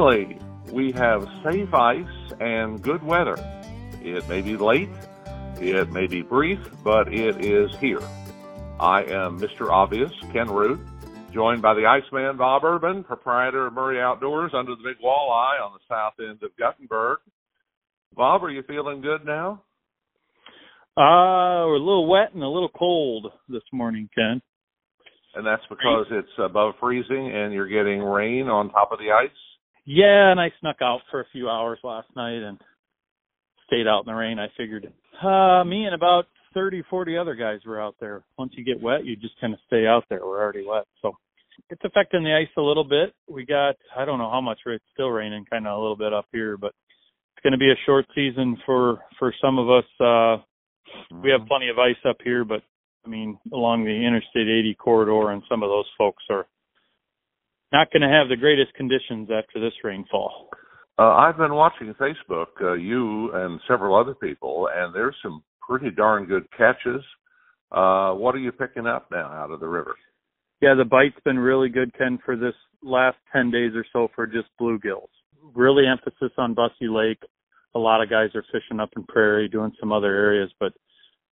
Finally, we have safe ice and good weather. It may be late, it may be brief, but it is here. I am Mr. Obvious, Ken Root, joined by the Iceman Bob Urbain, proprietor of Murray Outdoors under the big walleye on the south end of Guttenberg. Bob, are you feeling good now? Uh, we're a little wet and a little cold this morning, Ken. And that's because it's above freezing and you're getting rain on top of the ice? Yeah, and I snuck out for a few hours last night and stayed out in the rain. I figured uh me and about thirty, forty other guys were out there. Once you get wet, you just kind of stay out there. We're already wet. So it's affecting the ice a little bit. We got I don't know how much it's still raining kind of a little bit up here, but it's going to be a short season for for some of us uh we have plenty of ice up here, but I mean, along the Interstate 80 corridor, and some of those folks are not going to have the greatest conditions after this rainfall. Uh, I've been watching Facebook, uh, you and several other people, and there's some pretty darn good catches. Uh, what are you picking up now out of the river? Yeah, the bite's been really good, Ken, for this last 10 days or so for just bluegills. Really emphasis on Busse Lake. A lot of guys are fishing up in Prairie, doing some other areas, but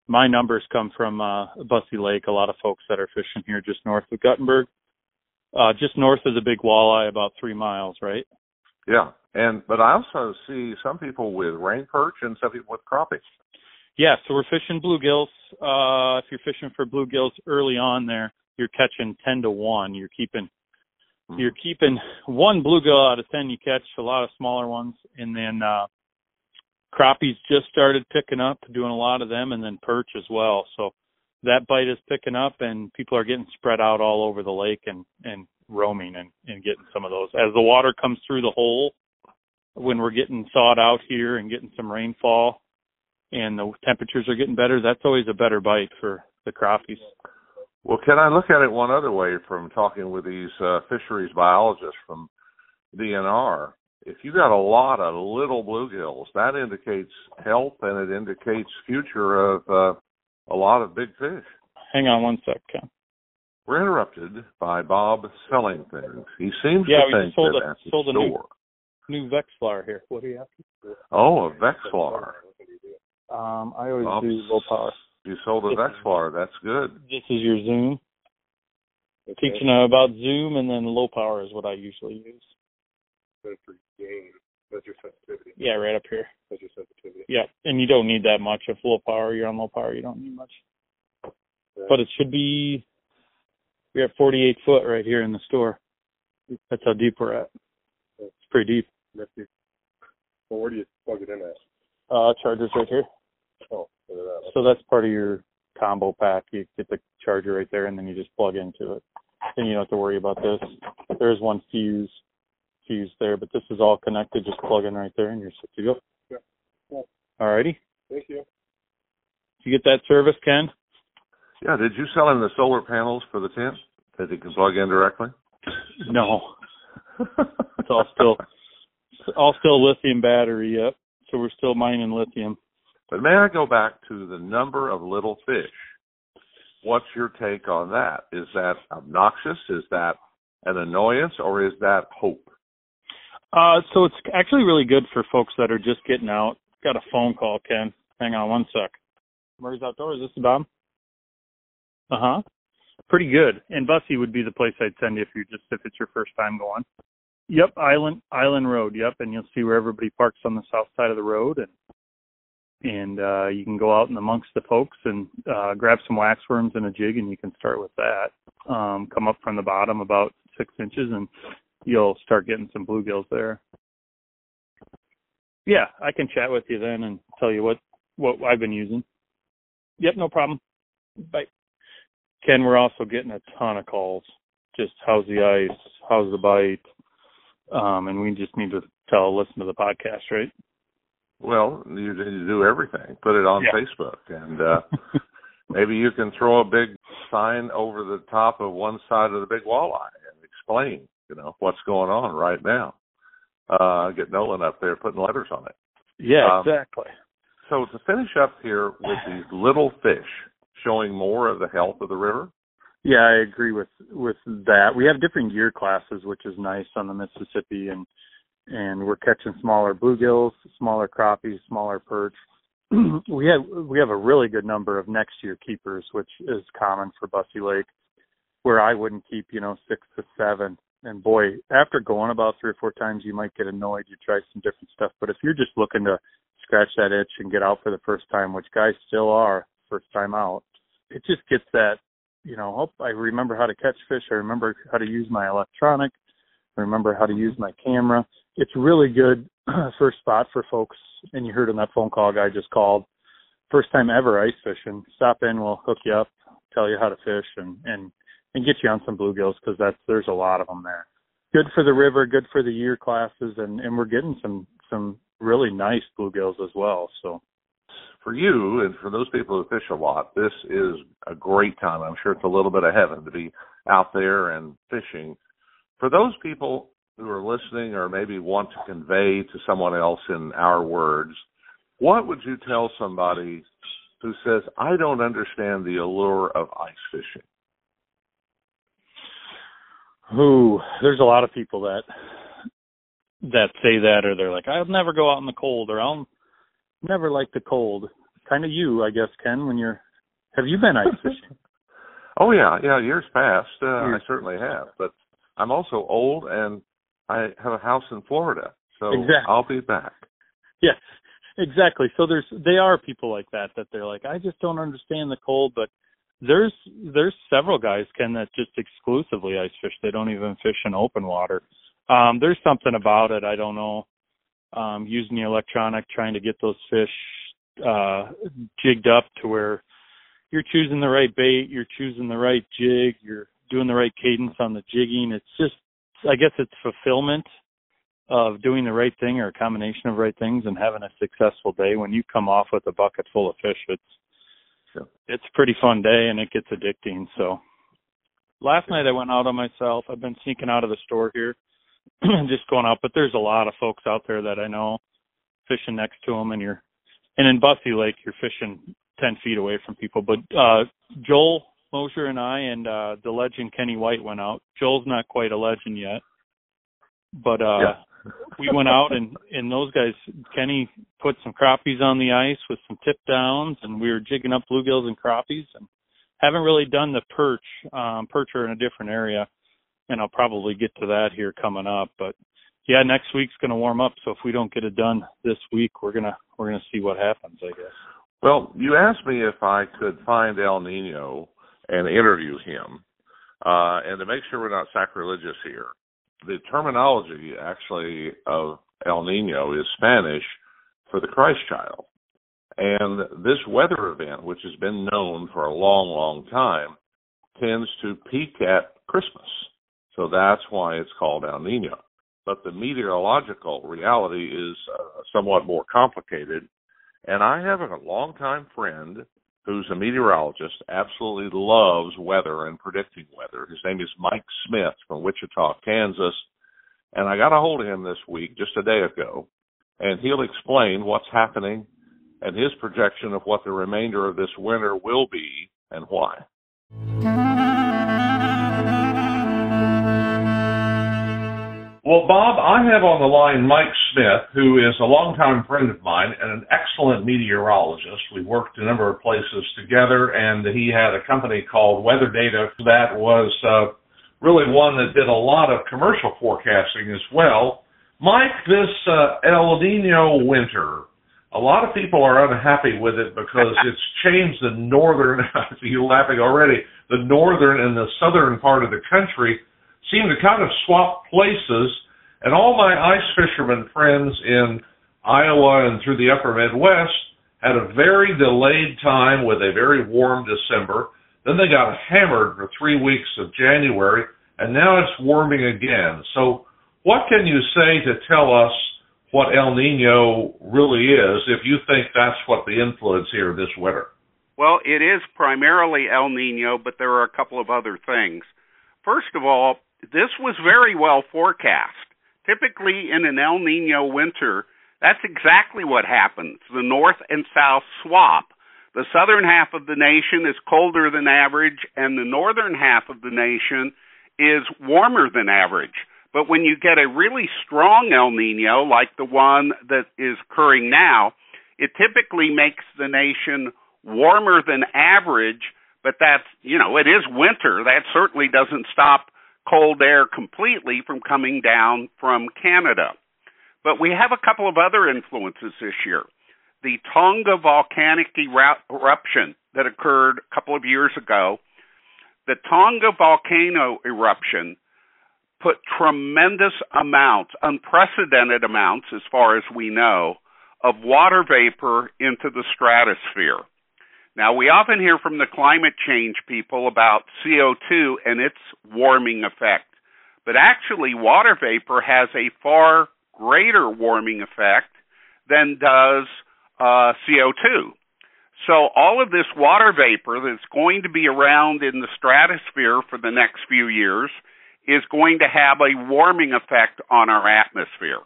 my numbers come from uh Busse Lake. A lot of folks that are fishing here just north of Guttenberg, uh, just north of the Big Walleye, about three miles, right? Yeah, and but I also see some people with ring perch and some people with crappie. Yeah, so we're fishing bluegills. Uh, if you're fishing for bluegills early on, there you're catching ten to one. You're keeping Mm-hmm. you're keeping one bluegill out of ten. You catch a lot of smaller ones, and then uh crappies just started picking up, doing a lot of them, and then perch as well. So that bite is picking up, and people are getting spread out all over the lake and and roaming and and getting some of those as the water comes through the hole. When we're getting thawed out here and getting some rainfall, and the temperatures are getting better, that's always a better bite for the crappies. Well, can I look at it one other way from talking with these uh, fisheries biologists from DNR? If you got a lot of little bluegills, that indicates health and it indicates future of uh, a lot of big fish. Hang on one sec, Ken. We're interrupted by Bob selling things. He seems Yeah, to we think just sold that a- at the sold a new- store. New Vexilar here. What do you have? Oh, a Vexilar. Um, I always Oops. do low power. You sold a Vexilar. That's good. This is your Zoom. Teaching about Zoom and then low power is what I usually use. That's your gain. That's your sensitivity. Yeah, right up here. That's your sensitivity. Yeah, and you don't need that much. If low power, you're on low power, you don't need much. But it should be. We're at 48 foot right here in the store. That's how deep we're at. It's pretty deep. That's your- Well, where do you plug it in at? Uh, charger's right here. Oh, that. So that's part of your combo pack. You get the charger right there, and then you just plug into it. Then you don't have to worry about this. There's one fuse, fuse there, but this is all connected. Just plug in right there, and you're set to go. Yeah. Cool. Alrighty. Thank you. Did you get that service, Ken? Yeah, did you sell him the solar panels for the tent that he can plug in directly? No. It's all still, it's all still lithium battery. Yep. So we're still mining lithium. But may I go back to the number of little fish? What's your take on that? Is that obnoxious? Is that an annoyance or is that hope? Uh, so it's actually really good for folks that are just getting out. Got a phone call, Ken. Hang on one sec. Murray's Outdoors. This is Bob. Uh huh. Pretty good. And Busse would be the place I'd send you if you just if it's your first time going. Yep, Island Island Road. Yep, and you'll see where everybody parks on the south side of the road, and and uh, you can go out and amongst the folks and uh, grab some waxworms and a jig, and you can start with that. Um, come up from the bottom about six inches, and you'll start getting some bluegills there. Yeah, I can chat with you then and tell you what what I've been using. Yep, no problem. Bye. Ken, we're also getting a ton of calls. Just how's the ice? How's the bite? Um, and we just need to tell, listen to the podcast, right? Well, you, you do everything. Put it on Yeah. Facebook, and uh, maybe you can throw a big sign over the top of one side of the big walleye and explain, you know, what's going on right now. Uh, get Nolan up there putting letters on it. Yeah, Um, exactly. So to finish up here with these little fish showing more of the health of the river. Yeah, I agree with with that. We have different gear classes, which is nice on the Mississippi, and and we're catching smaller bluegills, smaller crappies, smaller perch. we have we have a really good number of next year keepers, which is common for Busse Lake, where I wouldn't keep you know six to seven. And boy, after going about three or four times, you might get annoyed. You try some different stuff, but if you're just looking to scratch that itch and get out for the first time, which guys still are first time out, it just gets that you know, oh, I remember how to catch fish. I remember how to use my electronic. I remember how to use my camera. It's really good first spot for folks. And you heard on that phone call guy just called. First time ever ice fishing. Stop in, we'll hook you up, tell you how to fish, and and and get you on some bluegills because that's there's a lot of them there. Good for the river, good for the year classes, and and we're getting some some really nice bluegills as well. So for you and for those people who fish a lot, this is a great time. I'm sure it's a little bit of heaven to be out there and fishing. For those people who are listening or maybe want to convey to someone else in our words, what would you tell somebody who says, I don't understand the allure of ice fishing? Who there's a lot of people that that say that or they're like, I'll never go out in the cold or I'll never like the cold. Kind of you, I guess, Ken. When you're, have you been ice fishing? oh yeah, yeah. Years past, uh, years. I certainly have. But I'm also old, and I have a house in Florida, so exactly. I'll be back. Yes, exactly. So there's they are people like that that they're like, I just don't understand the cold, but there's there's several guys Ken that just exclusively ice fish. They don't even fish in open water. Um, there's something about it. I don't know um, using the electronic, trying to get those fish uh, jigged up to where you're choosing the right bait, you're choosing the right jig, you're doing the right cadence on the jigging. It's just, I guess, it's fulfillment of doing the right thing or a combination of right things and having a successful day. When you come off with a bucket full of fish, it's it's a pretty fun day and it gets addicting. So last night I went out on myself. I've been sneaking out of the store here just going out. But there's a lot of folks out there that I know fishing next to them, and you're and in Busse Lake you're fishing ten feet away from people. But uh Joel Mosher and I and uh the legend Kenny White went out. Joel's not quite a legend yet, but uh yeah. We went out and and those guys Kenny put some crappies on the ice with some tip downs, and we were jigging up bluegills and crappies, and haven't really done the perch. Um, perch are in a different area and I'll probably get to that here coming up. But yeah, next week's going to warm up. So if we don't get it done this week, we're gonna we're gonna see what happens. I guess. Well, you asked me if I could find El Nino and interview him, uh, and to make sure we're not sacrilegious here, the terminology actually of El Nino is Spanish for the Christ child. And this weather event, which has been known for a long, long time, tends to peak at Christmas. So that's why it's called El Nino. But the meteorological reality is uh, somewhat more complicated. And I have a longtime friend who's a meteorologist, absolutely loves weather and predicting weather. His name is Mike Smith from Wichita, Kansas. And I got a hold of him this week, just a day ago, and he'll explain what's happening and his projection of what the remainder of this winter will be and why. Well, Bob, I have on the line Mike Smith, who is a longtime friend of mine and an excellent meteorologist. We worked a number of places together, and he had a company called Weather Data that was uh, really one that did a lot of commercial forecasting as well. Mike, this uh, El Nino winter, a lot of people are unhappy with it because it's changed the northern, you're laughing already, the northern and the southern part of the country seem to kind of swap places. And all my ice fishermen friends in Iowa and through the upper Midwest had a very delayed time with a very warm December. Then they got hammered for three weeks of January, and now it's warming again. So, what can you say to tell us what El Nino really is if you think that's what the influence here this winter? Well, it is primarily El Nino, but there are a couple of other things. First of all, this was very well forecast. Typically, in an El Nino winter, that's exactly what happens. The north and south swap. The southern half of the nation is colder than average, and the northern half of the nation is warmer than average. But when you get a really strong El Nino, like the one that is occurring now, it typically makes the nation warmer than average, but that's, you know, it is winter. That certainly doesn't stop cold air completely from coming down from Canada. But we have a couple of other influences this year. The Tonga volcanic eruption that occurred a couple of years ago, the Tonga volcano eruption put tremendous amounts, unprecedented amounts as far as we know, of water vapor into the stratosphere. Now, we often hear from the climate change people about CO2 and its warming effect, but actually, water vapor has a far greater warming effect than does uh, CO2. So, all of this water vapor that's going to be around in the stratosphere for the next few years is going to have a warming effect on our atmosphere.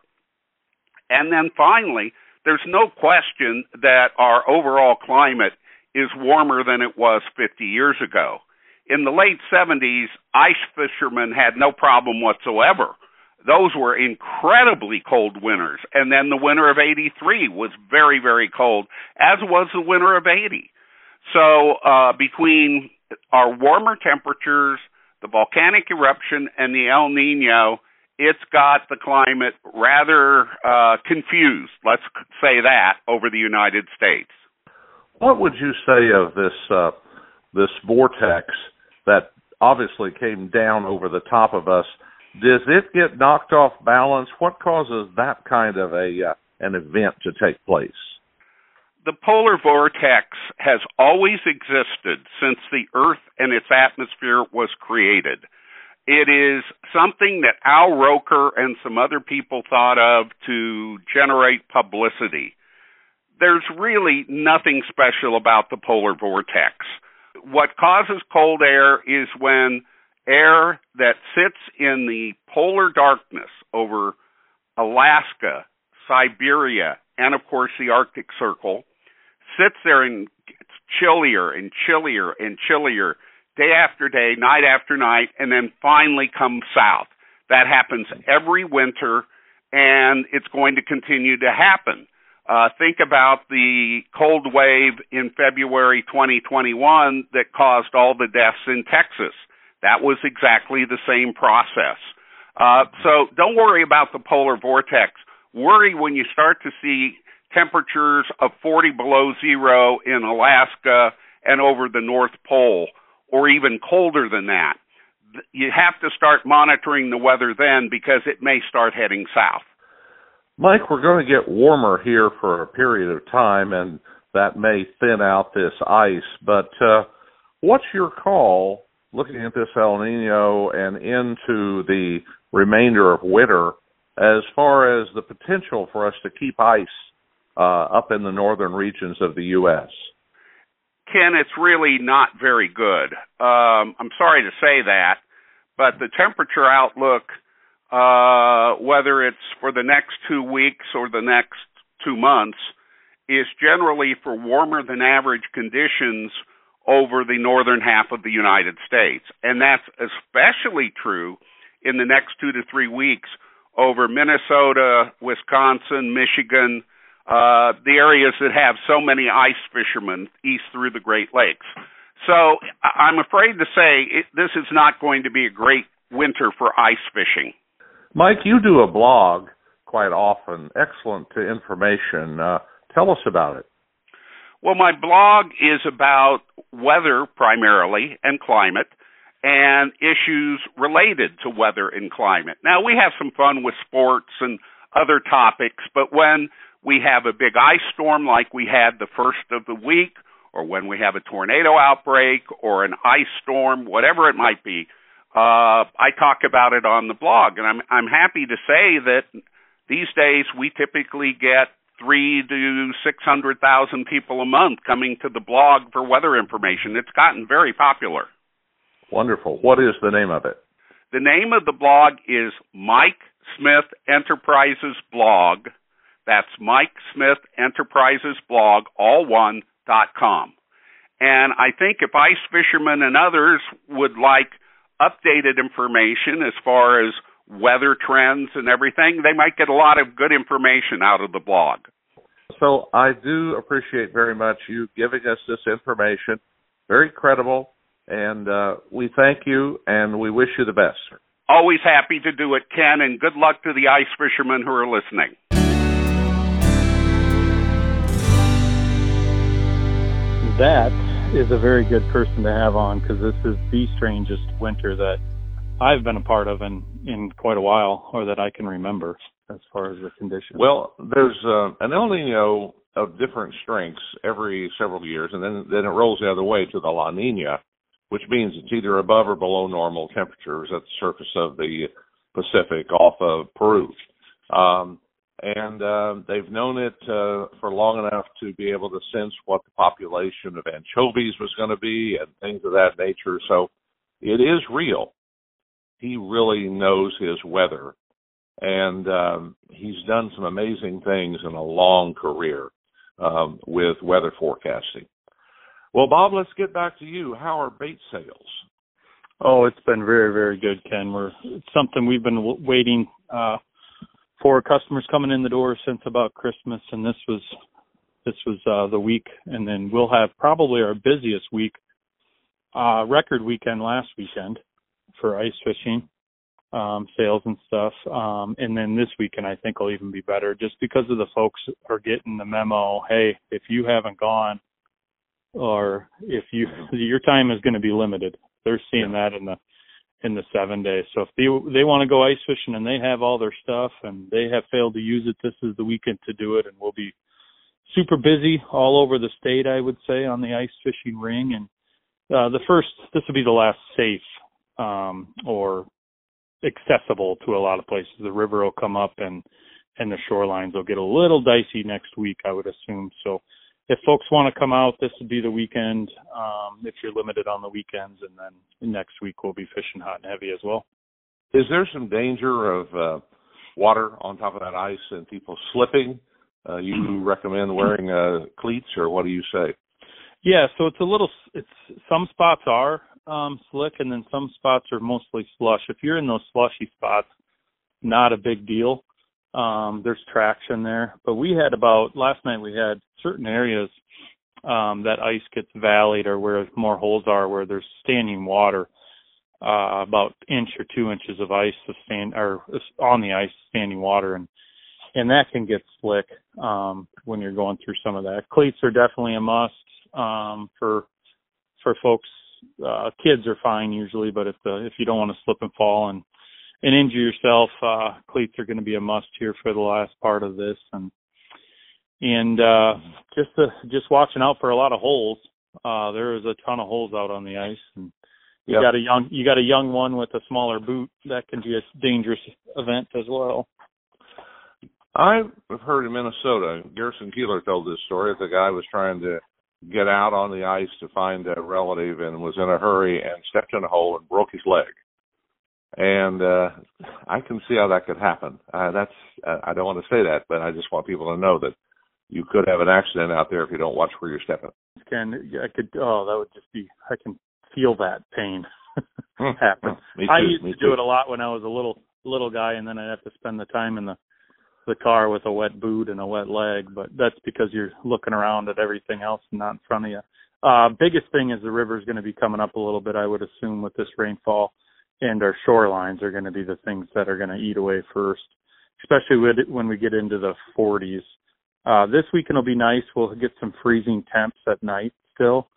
And then finally, there's no question that our overall climate is warmer than it was 50 years ago. In the late 70s, ice fishermen had no problem whatsoever. Those were incredibly cold winters. And then the winter of 83 was very, very cold, as was the winter of 80. So, uh, between our warmer temperatures, the volcanic eruption, and the El Nino, it's got the climate rather uh, confused, let's say that, over the United States. What would you say of this uh, this vortex that obviously came down over the top of us? Does it get knocked off balance? What causes that kind of a uh, an event to take place? The polar vortex has always existed since the Earth and its atmosphere was created. It is something that Al Roker and some other people thought of to generate publicity there's really nothing special about the polar vortex. What causes cold air is when air that sits in the polar darkness over Alaska, Siberia, and of course the Arctic Circle sits there and gets chillier and chillier and chillier day after day, night after night, and then finally comes south. That happens every winter, and it's going to continue to happen. Uh, think about the cold wave in February 2021 that caused all the deaths in Texas. That was exactly the same process. Uh, so don't worry about the polar vortex. Worry when you start to see temperatures of 40 below zero in Alaska and over the North Pole, or even colder than that. You have to start monitoring the weather then because it may start heading south. Mike, we're going to get warmer here for a period of time, and that may thin out this ice. But uh, what's your call looking at this El Nino and into the remainder of winter as far as the potential for us to keep ice uh, up in the northern regions of the U.S.? Ken, it's really not very good. Um, I'm sorry to say that, but the temperature outlook – uh, whether it's for the next two weeks or the next two months, is generally for warmer than average conditions over the northern half of the United States. And that's especially true in the next two to three weeks over Minnesota, Wisconsin, Michigan, uh, the areas that have so many ice fishermen east through the Great Lakes. So I'm afraid to say it, this is not going to be a great winter for ice fishing. Mike, you do a blog quite often, excellent to information. Uh, tell us about it. Well, my blog is about weather primarily and climate and issues related to weather and climate. Now, we have some fun with sports and other topics, but when we have a big ice storm like we had the first of the week, or when we have a tornado outbreak or an ice storm, whatever it might be, uh, I talk about it on the blog, and I'm I'm happy to say that these days we typically get three to six hundred thousand people a month coming to the blog for weather information. It's gotten very popular. Wonderful. What is the name of it? The name of the blog is Mike Smith Enterprises Blog. That's Mike Smith Enterprises Blog, all one dot com. And I think if ice fishermen and others would like updated information as far as weather trends and everything, they might get a lot of good information out of the blog. So I do appreciate very much you giving us this information. Very credible, and uh, we thank you and we wish you the best. Always happy to do it, Ken, and good luck to the ice fishermen who are listening. That is a very good person to have on because this is the strangest winter that I've been a part of in in quite a while, or that I can remember, as far as the conditions. Well, there's uh, an El Nino of different strengths every several years, and then then it rolls the other way to the La Nina, which means it's either above or below normal temperatures at the surface of the Pacific off of Peru. Um, and uh, they've known it uh, for long enough to be able to sense what the population of anchovies was going to be and things of that nature. So it is real. He really knows his weather, and um, he's done some amazing things in a long career um, with weather forecasting. Well, Bob, let's get back to you. How are bait sales? Oh, it's been very, very good, Ken. We're it's something we've been waiting uh, for customers coming in the door since about Christmas, and this was this was uh, the week, and then we'll have probably our busiest week, uh, record weekend last weekend for ice fishing um, sales and stuff, um, and then this weekend I think will even be better, just because of the folks are getting the memo. Hey, if you haven't gone, or if you your time is going to be limited. They're seeing that in the in the seven days. So if they they want to go ice fishing and they have all their stuff and they have failed to use it, this is the weekend to do it, and we'll be super busy all over the state. I would say on the ice fishing ring, and uh, the first this will be the last safe um, or accessible to a lot of places. The river will come up and and the shorelines will get a little dicey next week, I would assume. So if folks want to come out, this would be the weekend. Um, if you're limited on the weekends, and then next week we'll be fishing hot and heavy as well. Is there some danger of uh, water on top of that ice and people slipping? Uh, you recommend wearing uh, cleats, or what do you say? Yeah, so it's a little. It's some spots are um, slick, and then some spots are mostly slush. If you're in those slushy spots, not a big deal um, there's traction there. But we had about last night we had certain areas um, that ice gets valleyed or where more holes are where there's standing water, uh, about inch or two inches of ice stand or on the ice standing water and and that can get slick um, when you're going through some of that. Cleats are definitely a must um, for for folks. Uh, kids are fine usually, but if the if you don't want to slip and fall and and injure yourself, uh, cleats are going to be a must here for the last part of this, and and uh, just uh, just watching out for a lot of holes. Uh, there is a ton of holes out on the ice, and you yep. got a young you got a young one with a smaller boot that can be a dangerous event as well. I've heard in Minnesota, Garrison Keillor told this story. The guy was trying to get out on the ice to find a relative and was in a hurry and stepped in a hole and broke his leg and uh I can see how that could happen. Uh, that's uh, I don't want to say that, but I just want people to know that you could have an accident out there if you don't watch where you're stepping. Can I could oh that would just be I can feel that pain Hmm. happen. I too, used me to too. do it a lot when I was a little little guy, and then I'd have to spend the time in the the car with a wet boot and a wet leg. But that's because you're looking around at everything else and not in front of you. Uh, biggest thing is the river's going to be coming up a little bit, I would assume, with this rainfall and our shorelines are going to be the things that are going to eat away first, especially when we get into the 40s. Uh, this weekend will be nice. We'll get some freezing temps at night still,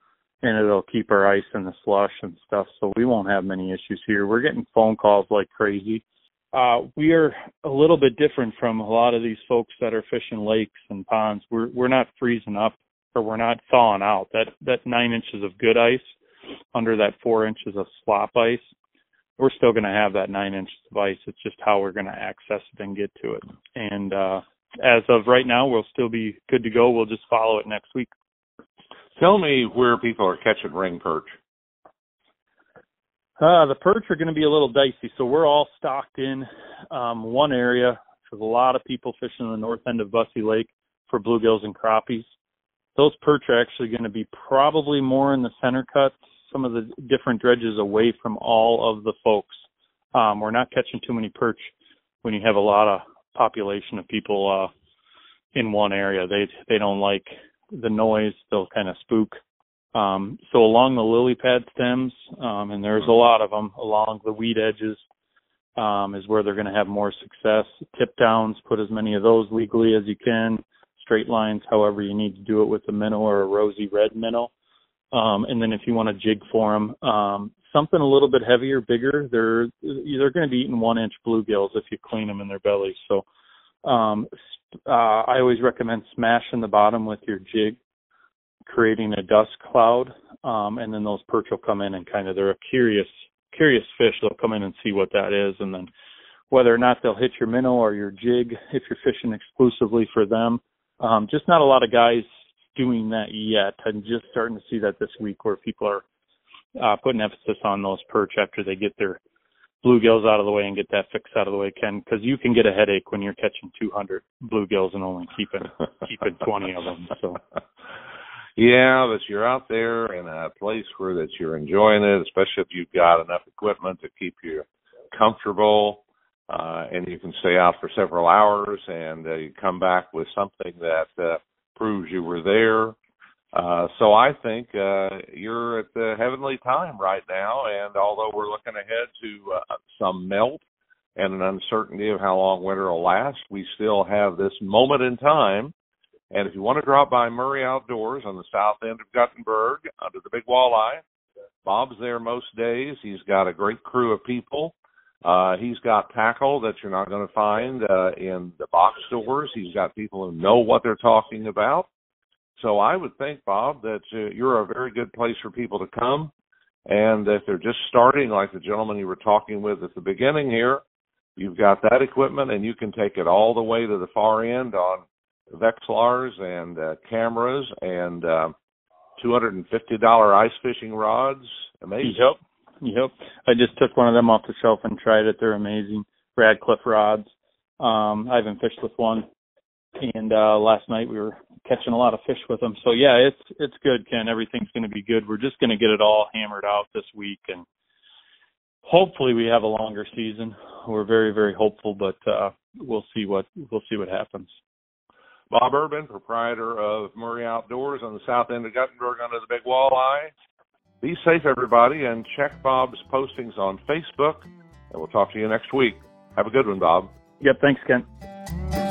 and it'll keep our ice in the slush and stuff, so we won't have many issues here. We're getting phone calls like crazy. Uh, we are a little bit different from a lot of these folks that are fishing lakes and ponds. We're we're not freezing up or we're not thawing out. That that nine inches of good ice under that four inches of slop ice we're still going to have that nine inch device. It's just how we're going to access it and get to it. And uh, as of right now, we'll still be good to go. We'll just follow it next week. Tell me where people are catching ring perch. Uh, the perch are going to be a little dicey, so we're all stocked in um, one area. There's a lot of people fishing in the north end of Busse Lake for bluegills and crappies. Those perch are actually going to be probably more in the center cuts some of the different dredges away from all of the folks. Um, we're not catching too many perch when you have a lot of population of people uh, in one area. They they don't like the noise; they'll kind of spook. Um, so along the lily pad stems, um, and there's a lot of them along the weed edges, um, is where they're going to have more success. Tip downs, put as many of those legally as you can. Straight lines, however you need to do it with a minnow or a rosy red minnow. Um, and then if you want to jig for them, um, something a little bit heavier, bigger, they're they're going to be eating one inch bluegills if you clean them in their bellies. So um, uh, I always recommend smashing the bottom with your jig, creating a dust cloud, um, and then those perch will come in and kind of they're a curious curious fish. They'll come in and see what that is, and then whether or not they'll hit your minnow or your jig if you're fishing exclusively for them. Um, just not a lot of guys doing that yet. I'm just starting to see that this week where people are uh, putting emphasis on those perch after they get their bluegills out of the way and get that fix out of the way, Ken, because you can get a headache when you're catching 200 bluegills and only keeping keeping 20 of them. So. Yeah, but you're out there in a place where that you're enjoying it, especially if you've got enough equipment to keep you comfortable, uh, and you can stay out for several hours and uh, you come back with something that uh, proves you were there. Uh, so I think uh, you're at the heavenly time right now, and although we're looking ahead to uh, some melt and an uncertainty of how long winter will last, we still have this moment in time. And if you want to drop by Murray Outdoors on the south end of Guttenberg under the big walleye, Bob's there most days. He's got a great crew of people. Uh, he's got tackle that you're not going to find uh, in the box stores. He's got people who know what they're talking about. So I would think, Bob, that uh, you're a very good place for people to come. And if they're just starting, like the gentleman you were talking with at the beginning here, you've got that equipment and you can take it all the way to the far end on Vexilars and uh, cameras and uh, $250 ice fishing rods. Amazing. Yep. Yep. I just took one of them off the shelf and tried it. They're amazing. Radcliffe rods. Um, I haven't fished with one. And uh last night we were catching a lot of fish with them. So yeah, it's it's good, Ken. Everything's going to be good. We're just going to get it all hammered out this week, and hopefully we have a longer season. We're very very hopeful, but uh we'll see what we'll see what happens. Bob Urbain, proprietor of Murray Outdoors on the south end of Guttenberg under the big walleye. Be safe, everybody, and check Bob's postings on Facebook. And we'll talk to you next week. Have a good one, Bob. Yep. Thanks, Ken.